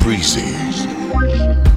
bust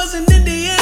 was an Indian.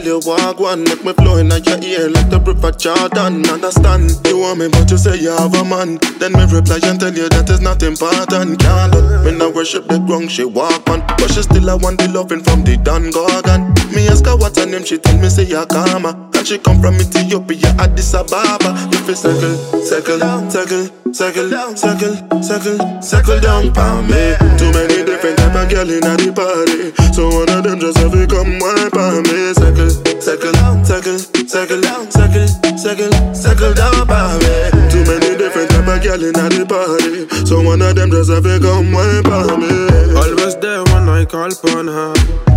tell you walk one Make me flow in your ear like the river Jordan. Understand, you want me but you say you have a man. Then me reply and tell you that is not important Can't me not worship the ground she walk on But she still I want the loving from the Don Gorgon Me ask her what her name, she tell me say Akama she come from Ethiopia, Addis Ababa. If you circle, circle, circle, circle, circle, circle, circle down for me. Too many different type of girl in the party, so one of them just have to come wine for me. Circle, circle, circle, circle, circle, circle, circle down for me. Too many different type of girl in the party, so one of them just have to come wine for me. Always there when I call upon her.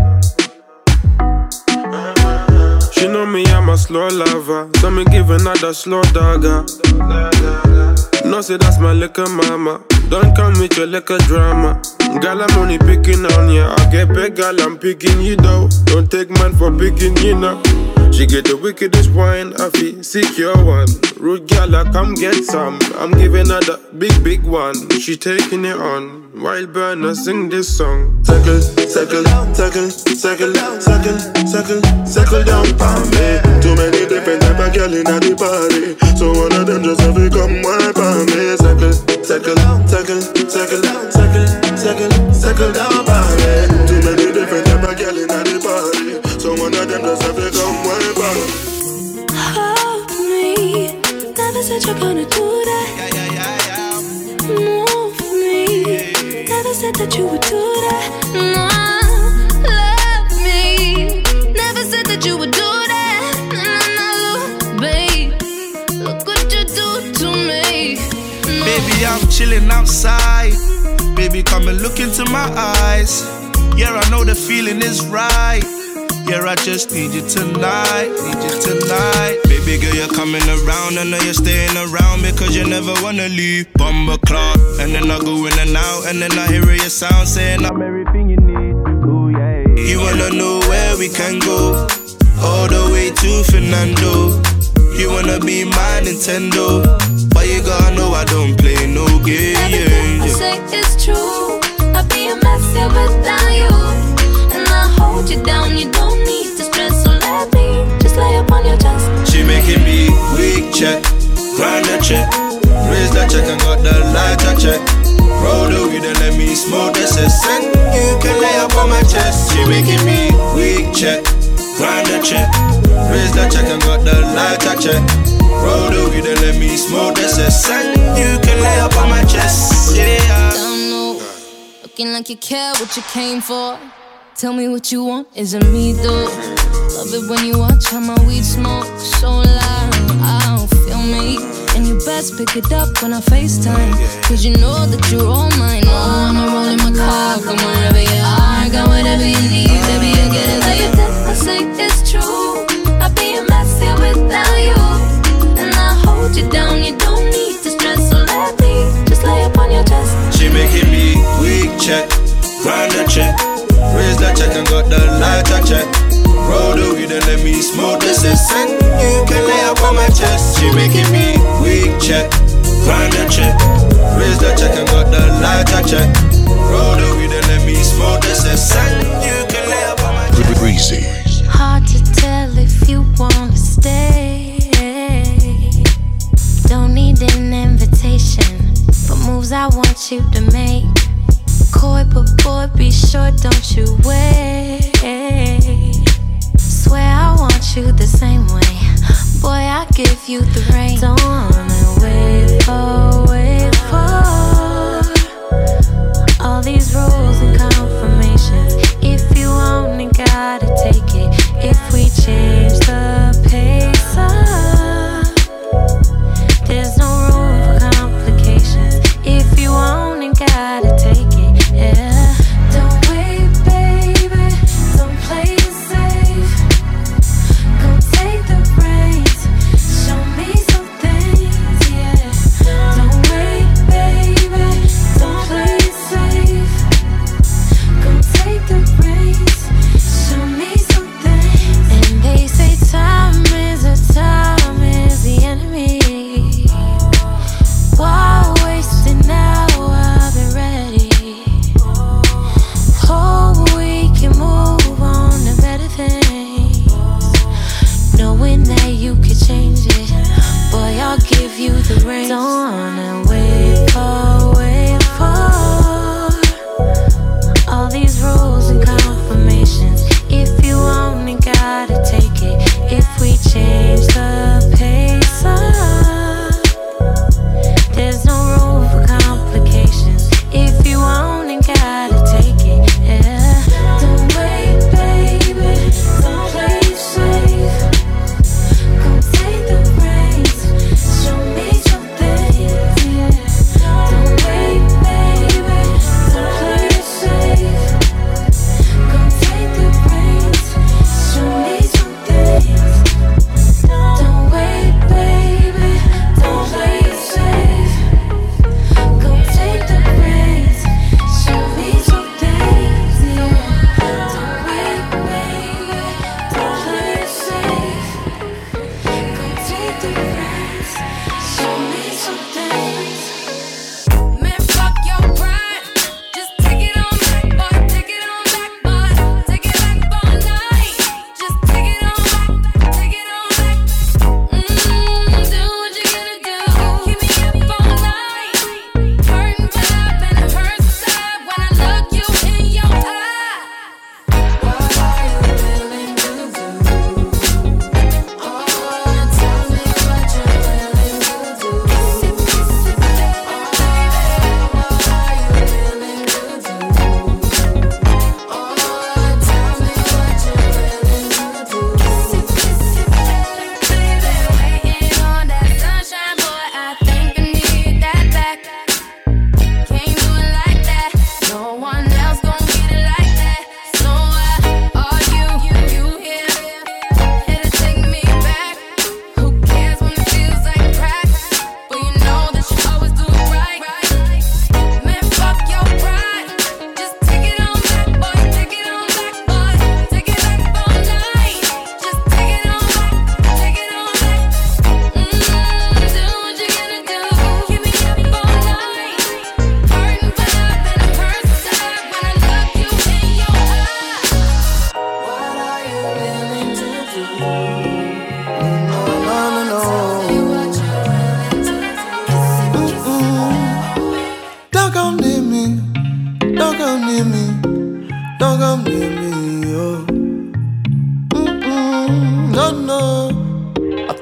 You know me, I'm a slow lover. So me give another slow dagger. No, say that's my liquor mama. Don't come with your liquor drama. Girl, I'm only picking on ya. I get big, girl, I'm picking you though. Don't take man for picking you now. She get the wickedest wine, I feel secure one. Rude gala, come get some. I'm giving her the big, big one. She taking it on. Wild burner, sing this song. Circle, circle, circle, circle, circle, circle, circle down for me. Too many different type of girl in the party, so one of them just have to come wipe on me. Circle, circle, circle, circle, circle, circle, circle down for me. Too many different type of girl in the party, so one of them just have to come wipe on me. Hold me, never said you're gonna do that. Move me, never said that you would do that. No, love me, never said that you would do that. No, no, no, babe, look what you do to me. No. Baby, I'm chilling outside. Baby, come and look into my eyes. Yeah, I know the feeling is right. Yeah, I just need you tonight, need you tonight. Baby girl, you're coming around. I know you're staying around because you never wanna leave. Bumble clock, and then I go in and out, and then I hear your sound saying I'm everything you need. Ooh, yeah. You wanna know where we can go? All the way to Fernando. You wanna be my Nintendo, but you gotta know I don't play no game. Everything I say is true. I'd be a mess without you. And hold you down, you don't need to stress. So let me just lay up on your chest. She making me weak check, grind the check, raise the check and got the lighter check. Roll the weed and let me smoke the cess. You can lay up on my chest. She making me weak check, grind the check, raise the check and got the lighter check. Roll the weed and let me smoke the cess. You can lay up on my chest. Yeah. Don't looking like you care what you came for. Tell me what you want, is it me though? Love it when you watch how my weed smoke so loud. I don't feel me. And you best pick it up when I FaceTime. Cause you know that you're all mine. Oh, I'ma roll in my car, come wherever you are. Got whatever you need, baby, you get it. Everything I say it's true. I'd be a mess here without you. And I hold you down, you don't need to stress. So let me just lay up on your chest. She making me weak check, grind the check, raise check and got the lighter check. Roll the weed and let me smoke the cess. And you can lay up on my chest. She making me weak check, grind the check, raise the check and got the lighter check. Roll the weed and let me smoke the cess. And you can lay up on my chest. Briizy. Hard to tell if you wanna stay. Don't need an invitation for moves I want you to make. Coy, but boy, be sure don't you wait. Swear I want you the same way. Boy, I give you the rain. Don't wait for, wait for all these rules and confirmations. If you only gotta take it, if we change the pace up,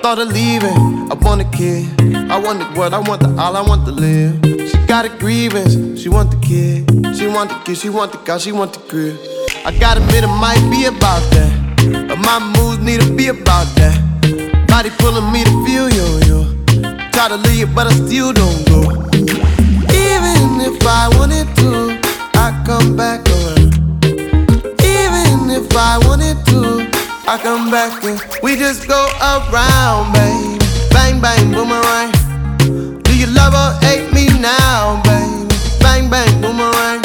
thought of leaving. I want a kid. I want the world. I want the all. I want to live. She got a grievance. She want the kid. She want the kid. She want the car. She want the crib. I gotta admit it might be about that, but my moves need to be about that. Body pulling me to feel yo yo. Try to leave, but I still don't go. Even if I wanted to, I come back around. Even if I wanted to, I come back and we just go around, baby. Bang bang boomerang. Do you love or hate me now, baby? Bang bang boomerang.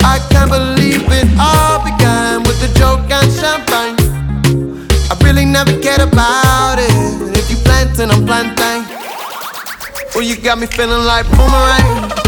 I can't believe it all began with a joke and champagne. I really never cared about it. If you planting, I'm planting. Well, you got me feeling like boomerang. Boomerang,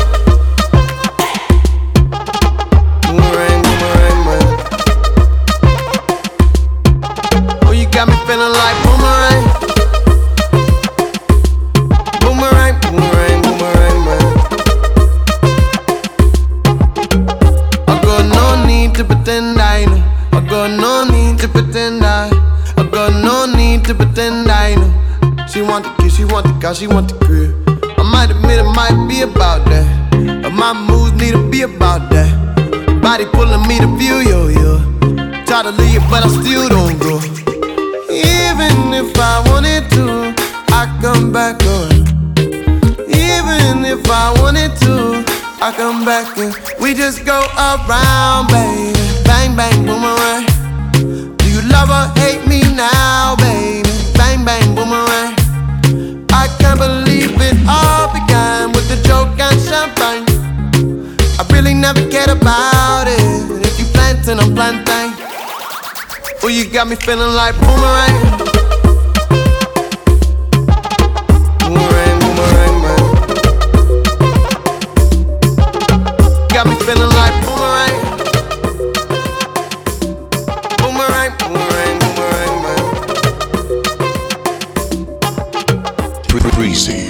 she want the crib. I might admit it might be about that, but my moves need to be about that. Body pulling me to feel yo yo. Try to leave, but I still don't go. Even if I wanted to, I come back on. Even if I wanted to, I come back and we just go around, baby. Bang bang boomerang. Do you love or hate me now, baby? Bang bang boomerang. I can't believe it all began with a joke and champagne. I really never cared about it. If you planting, I'm planting. Oh, you got me feeling like. Boomerang, Briizy.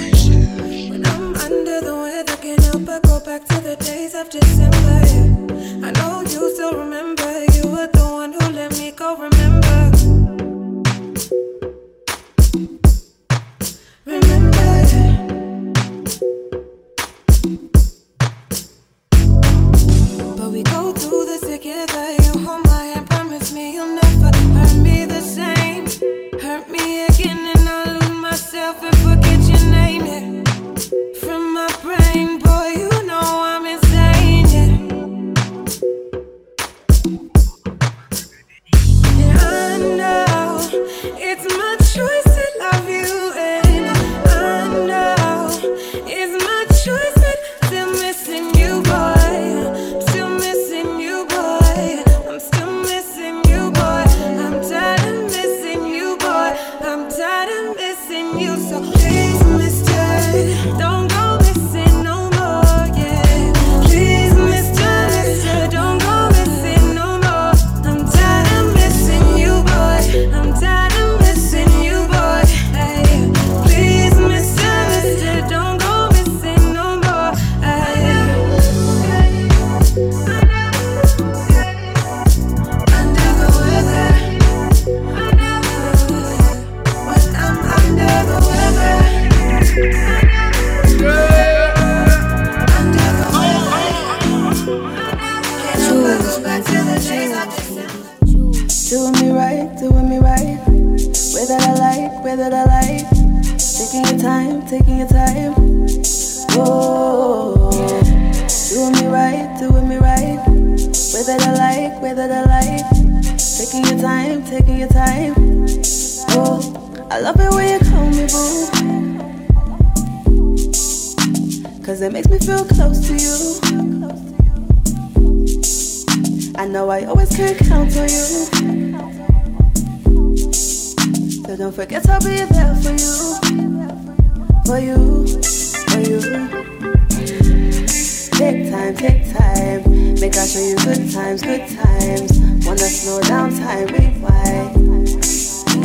Time, take time. Make I show you good times, good times. Wanna slow down time, rewind.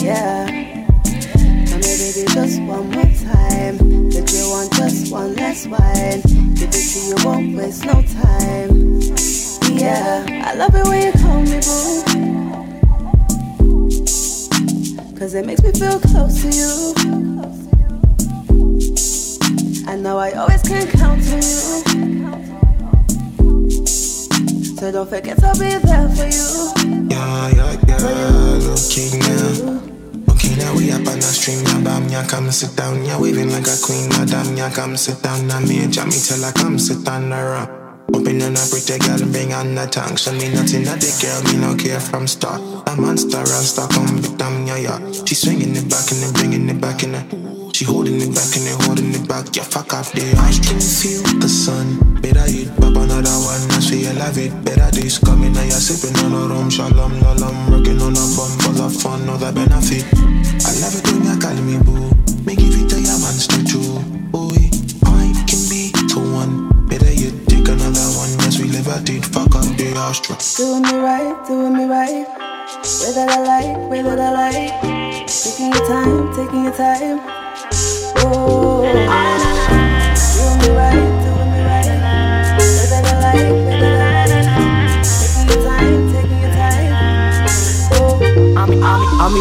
Yeah. Tell me, baby, just one more time. Did you want just one last wine? Give it to you, won't waste no time. Yeah, I love it when you call me boo. Cause it makes me feel close to you. I know I always can count on you. So don't forget I'll be there for you. Yeah, yeah, yeah. Okay now. Okay now we up on the stream. Now bam, yeah, come sit down. Yeah, waving like a queen. Madam, yeah, come sit down. Now me and Jamie tell I come sit down around. Open and a pretty girl and bring on the tongue. Show me nothing at the girl, me no care from start. A monster, rasta, come big damn, yeah, yeah. She swinging it back and then bringing it back in it. She holding it back and then holding it back. Yeah, fuck off there. I can feel the sun. Better eat, pop another one. I see you love it. Better days coming. Now you're sipping on a rum. Shalom, lalam. Working on a bum. All the fun, all the benefit. I love it when you call me boo. Make give it to your man straight through. Boy, I can be to one. Better you take another one. Yes, we live at it. Fuck up the astra. Doing me right, doing me right. That I like, that I like. Taking your time, taking your time. Oh, doing me right,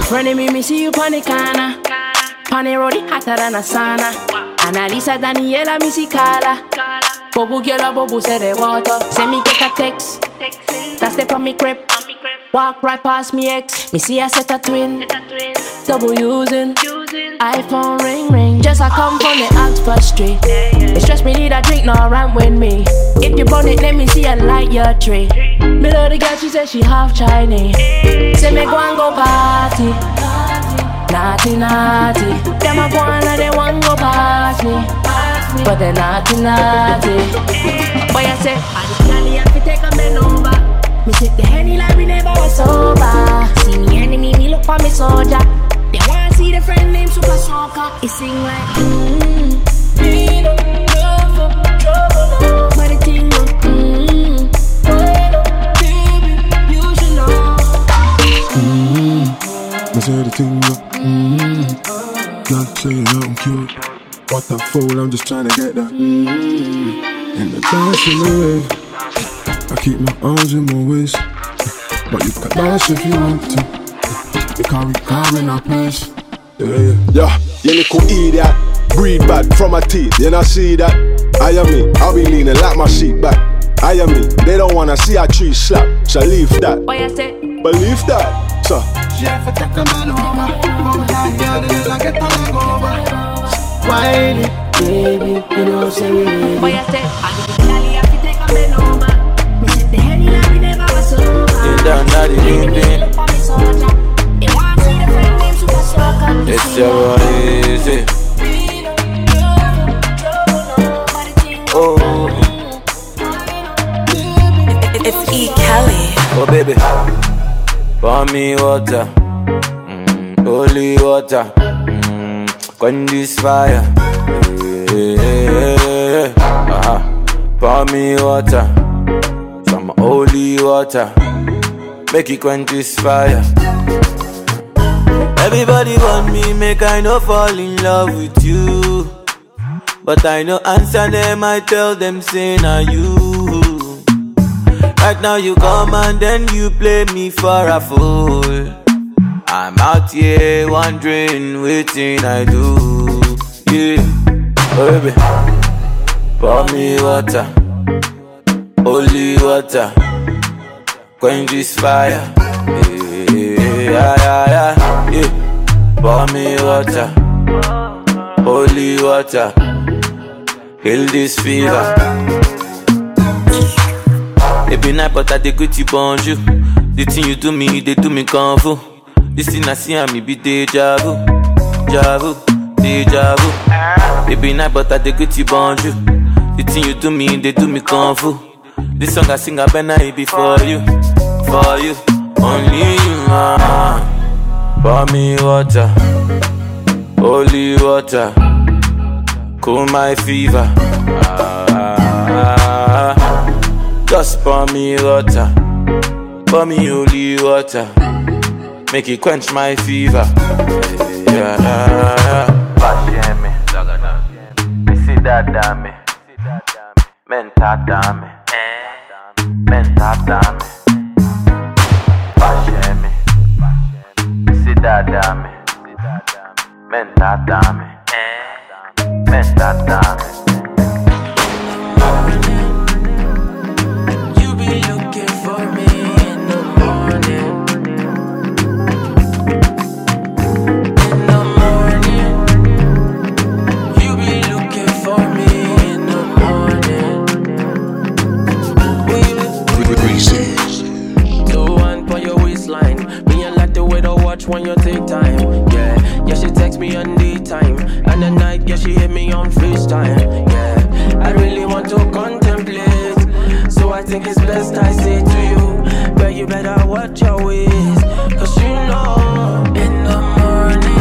Of me, me see you the road, it hotter than a sauna. Analisa Daniela, me see Carla. Bobu girl, a bobu say the water. Send me get a text. That's the from me crib. Walk right past me ex. Me see a set a twin. Double using. iPhone ring ring. Just I come from the Oxford Street. It stress me need a drink, no rant with me. If you burn it, let me see a light your tree. Me love the girl, she said she half Chinese. Say me go and go party. Naughty, naughty. Them a go and they want go past me. But they naughty, naughty. Boy, I say, I the candy have to take a bend over. Me sip the henny like we never was sober. See me enemy, me look for me soldier. See the friend named Super Soccer. It sing like, no. But the thing. Baby, you the thing up. Mm-hmm. Not saying I'm cute. What the fool, I'm just trying to get that. Mm-hmm. And the dance in way. I keep my arms in my waist. But you can dance if you want to. Because we come in our place. Yeah, yeah. Yeah, you little idiot. Breed bad from my teeth, you not see that? I am me, I'll be leaning like my seat back. I am me, they don't wanna see a tree slap, so leave that. Boy, I say, Believe that, so. Chef, take a man over. Move that girl, then I get a over. Whiny, baby, you know say we need boy, I say, I give the candy have take a bend over. Me sip the henny like we never was sober. You done that, you See did. It's your easy. Oh, It's E. Kelly. oh baby. Pour me water. Mm, holy water. Mm, quench this fire. Yeah. Uh-huh. Pour me water. Some holy water. Make it quench this fire. Everybody want me, make I no fall in love with you. But I no answer them, I tell them, say, na you. Right now you come and then you play me for a fool. I'm out here wondering waiting I do. Yeah, baby, pour me water, holy water, quench this fire. Yeah, yeah, yeah, yeah. Pour me water, holy water, heal this fever. Be night, but I dey greet you bonjour. The thing you do me, they do me fu. This thing I see, me be deja vu, deja vu, deja vu. Be night, but I dey greet you bonjour. The thing you do me, they do me fu. This song I sing, I better it be for you, for you, only you. Ah. Pour me water, holy water, cool my fever. Ah. Just pour me water, pour me holy water, make it quench my fever. Yeah. Passion me, me see that damn me, mental damn me, mental damn me. Cidadame, Mentadame, Mentadame. much when you take time. Yeah, yeah, she text me on the time, And the night, yeah, she hit me on FaceTime. Yeah, I really want to contemplate. So I think it's best I say to you, but you better watch your ways. Cause you know, in the morning.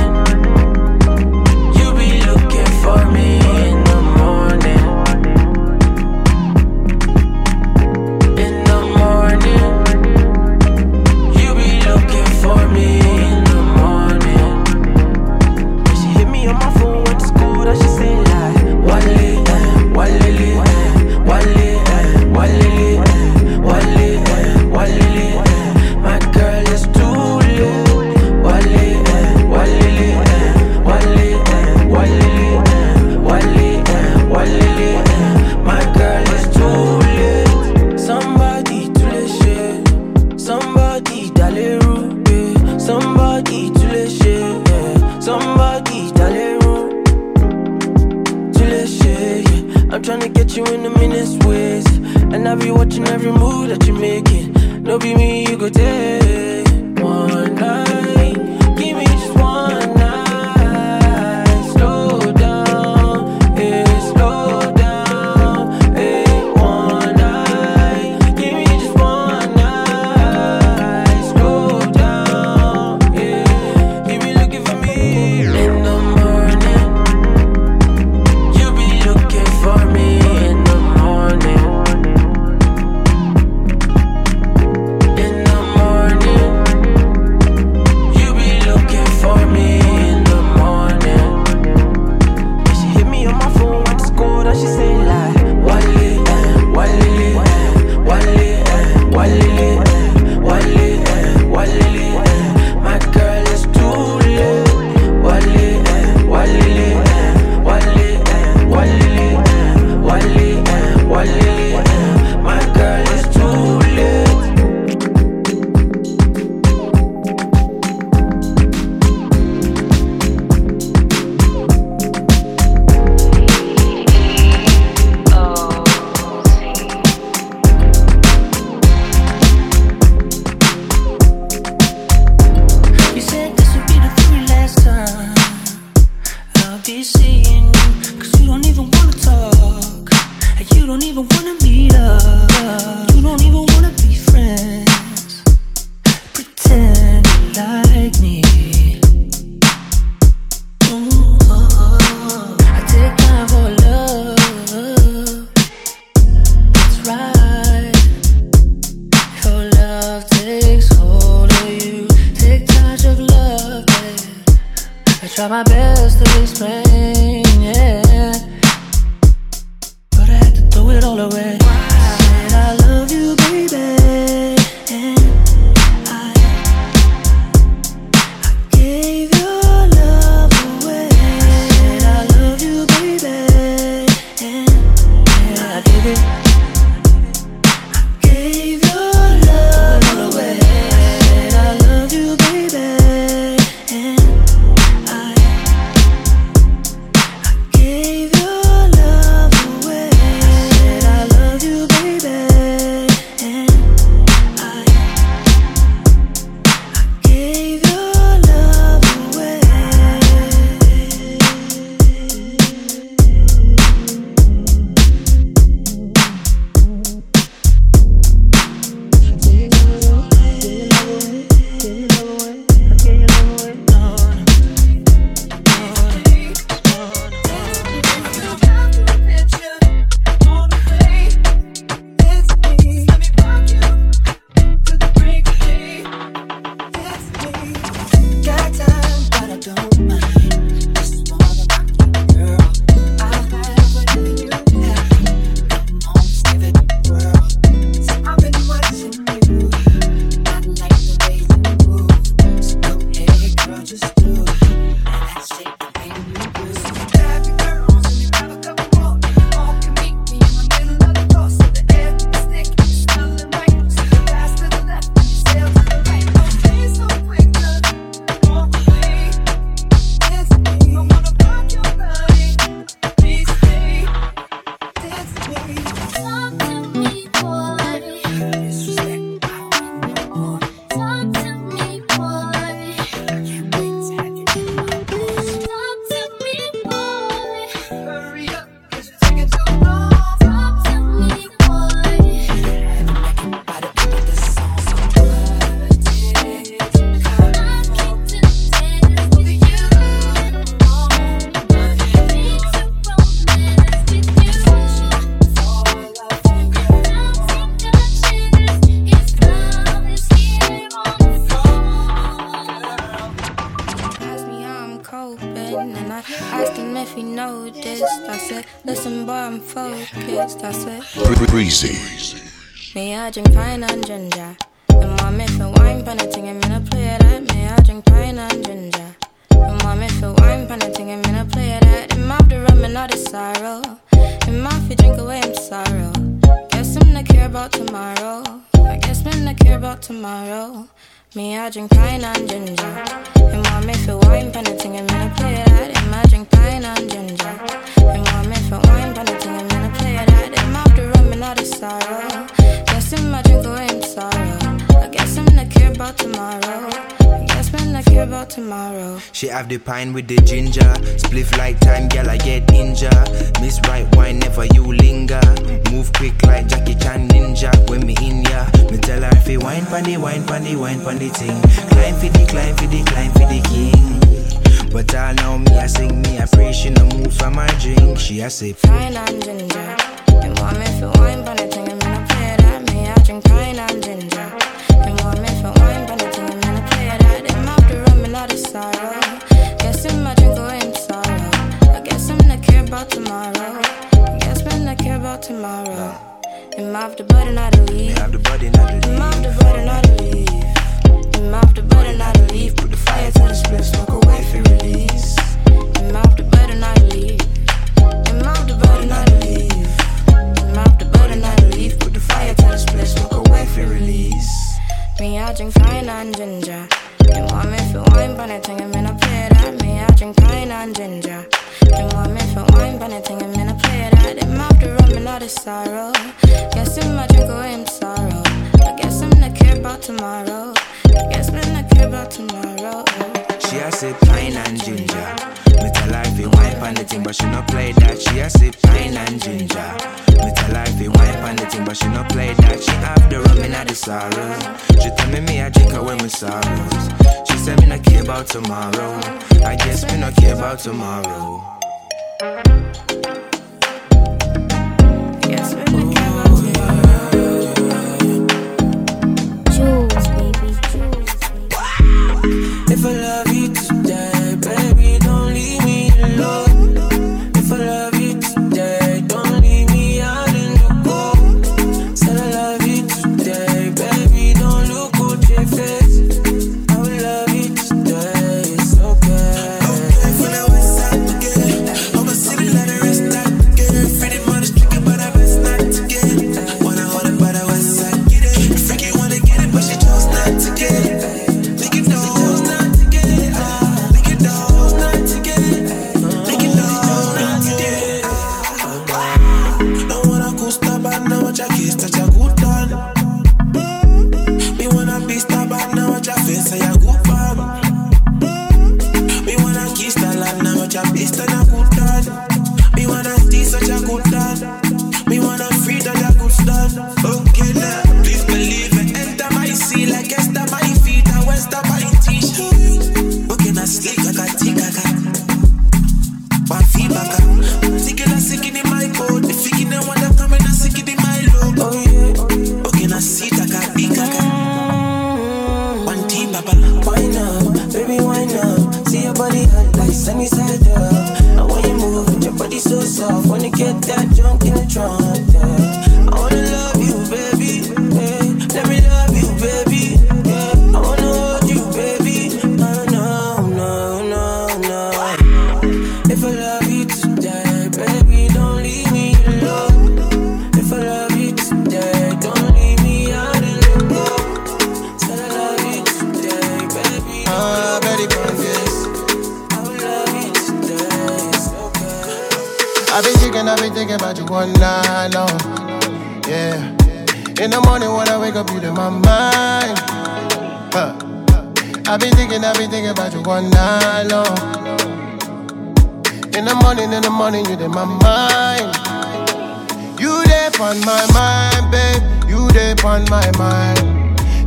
Me, I have the pine with the ginger. Spliff like time, girl, I get injured. Miss right wine, never you linger. Move quick like Jackie Chan ninja. When me in ya, me tell her if you wine pandy, wine pandy, wine pandy thing. Climb for the, climb for the, climb for the king. But I know me, I sing me, I pray she no move from my drink. She a sip. Pine and ginger. And want me for wine, pan a thing, I'm gonna play that. Me, I drink pine and ginger. And want me for wine, pan a thing, I'm gonna play that. Him the rum and all the sorrow. Guess him, I drink away him. I guess not care about tomorrow. I guess me not care about tomorrow. Him off the button, not the leave. Have the the Him off the button, not the leave. Him off the button, not the leave. Put the fire to the split, smoke away for release. Him off the button, not the leave. Him off the button, not the leave. Him off the button, not the leave. Put the fire to the split, smoke away for release. Me, I drink pine and ginger. And want me for wine, but I think I'm gonna play that. Me, I drink pine and ginger. And want me for wine, but I think I'm gonna play that. Him off the rum and all the sorrow. Guess him, I drink away him sorrow. I guess him not care about tomorrow. I guess me not care about tomorrow. She a sip pine and ginger. Me tell her if you wine pan the thing, but she no play that. She a sip pine and ginger. Me tell her if you wine pan the thing, but she no play that. She have the rum in the sorrow. She tell me me I drink away my sorrows. She said me not care about tomorrow. I guess me not care about tomorrow. Guess me not care about Jules, baby, If I love all night long. Yeah. In the morning when I wake up, you in my mind. Huh. I've been thinking, I've been thinking about you all night long. In the morning, in the morning, you in my mind. You there on my mind, babe. You there on my mind.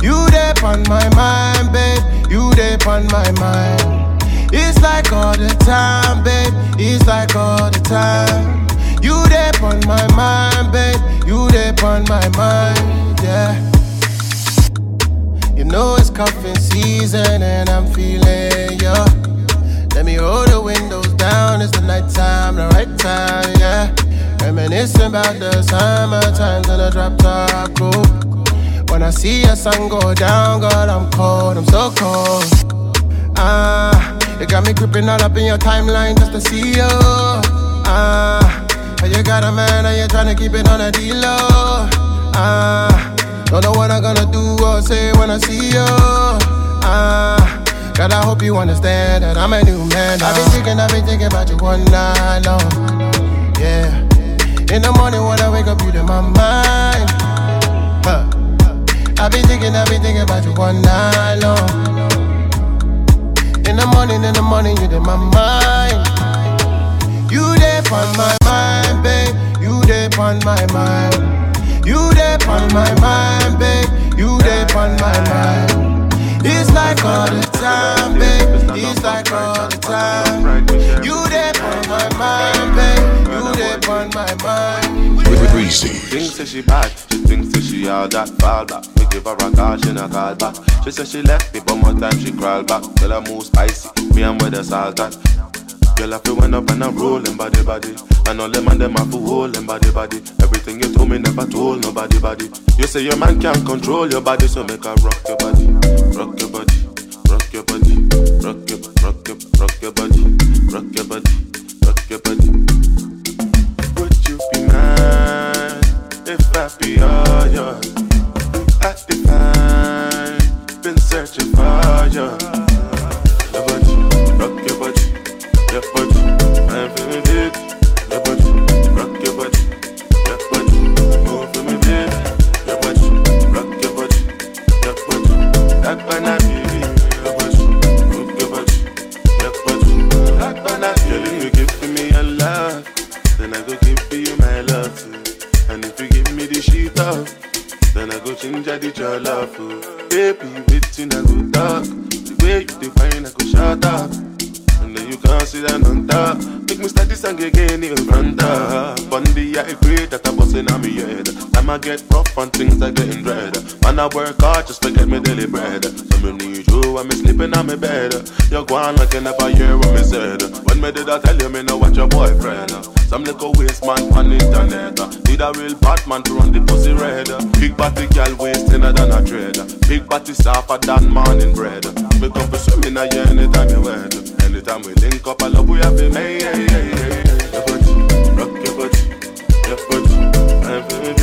You there on my mind, babe. You there on my mind. It's like all the time, babe. It's like all the time. You there on my mind, babe. You there on my mind, yeah. You know it's cuffing season and I'm feeling ya. Let me roll the windows down. It's the night time, the right time, yeah. Reminiscing about the summer times in a drop top coupe. When I see a sun go down, God, I'm cold, I'm so cold. Ah, you got me creeping all up in your timeline just to see you. Ah, and you got a man and you're trying to keep it on a deal. Ah, don't know what I'm gonna do or say when I see you. Ah, God, I hope you understand that I'm a new man. I've been thinking, I've been thinking about you one night long. Yeah. In the morning when I wake up, you in my mind. Huh. I've been thinking, I've been thinking about you one night long. In the morning, in the morning, you in my mind. You there on my mind, babe. You there on my mind. You there on my mind, babe. You there on my mind. It's like all the time, babe. It's like all the time. You there on my mind, babe. You there on my mind. Briizy. Thinks that she bad, she thinks that she all that fall back. We give her a call, she not call back. She said she left me, but more time she crawl back. Tell her move spicy, me and with the salt that. Girl, I feel when up and I'm rolling body body. And all them and them have to hold them body body. Everything you told me never told nobody body. You say your man can't control your body, so make her rock your body, rock your body, rock your body, rock your, rock your, rock your body, rock your body, rock your body. Would you be mine if I be all yours? The time, been searching for you. Change the love. Baby, waiting I go talk. The way you define, I go shut up. And then you can't sit down on top. Make me start this song again in front of. Bundy, I agree that I'm busting on me head. Time I get rough and things are getting dread. Man, I work hard just to get me daily bread. So me need you when me sleeping on me bed. You're gone like you never hear what me said. When me did I tell you me know what your boyfriend? Some little waste man on internet. Need a real Batman to run the pussy red. Big body girl wasting than a dread. Big body softer than morning bread. Me come for swimming a year anytime you wed. Anytime we link up, I love we have yeah, yeah. Your body, rock your body, your body. I'm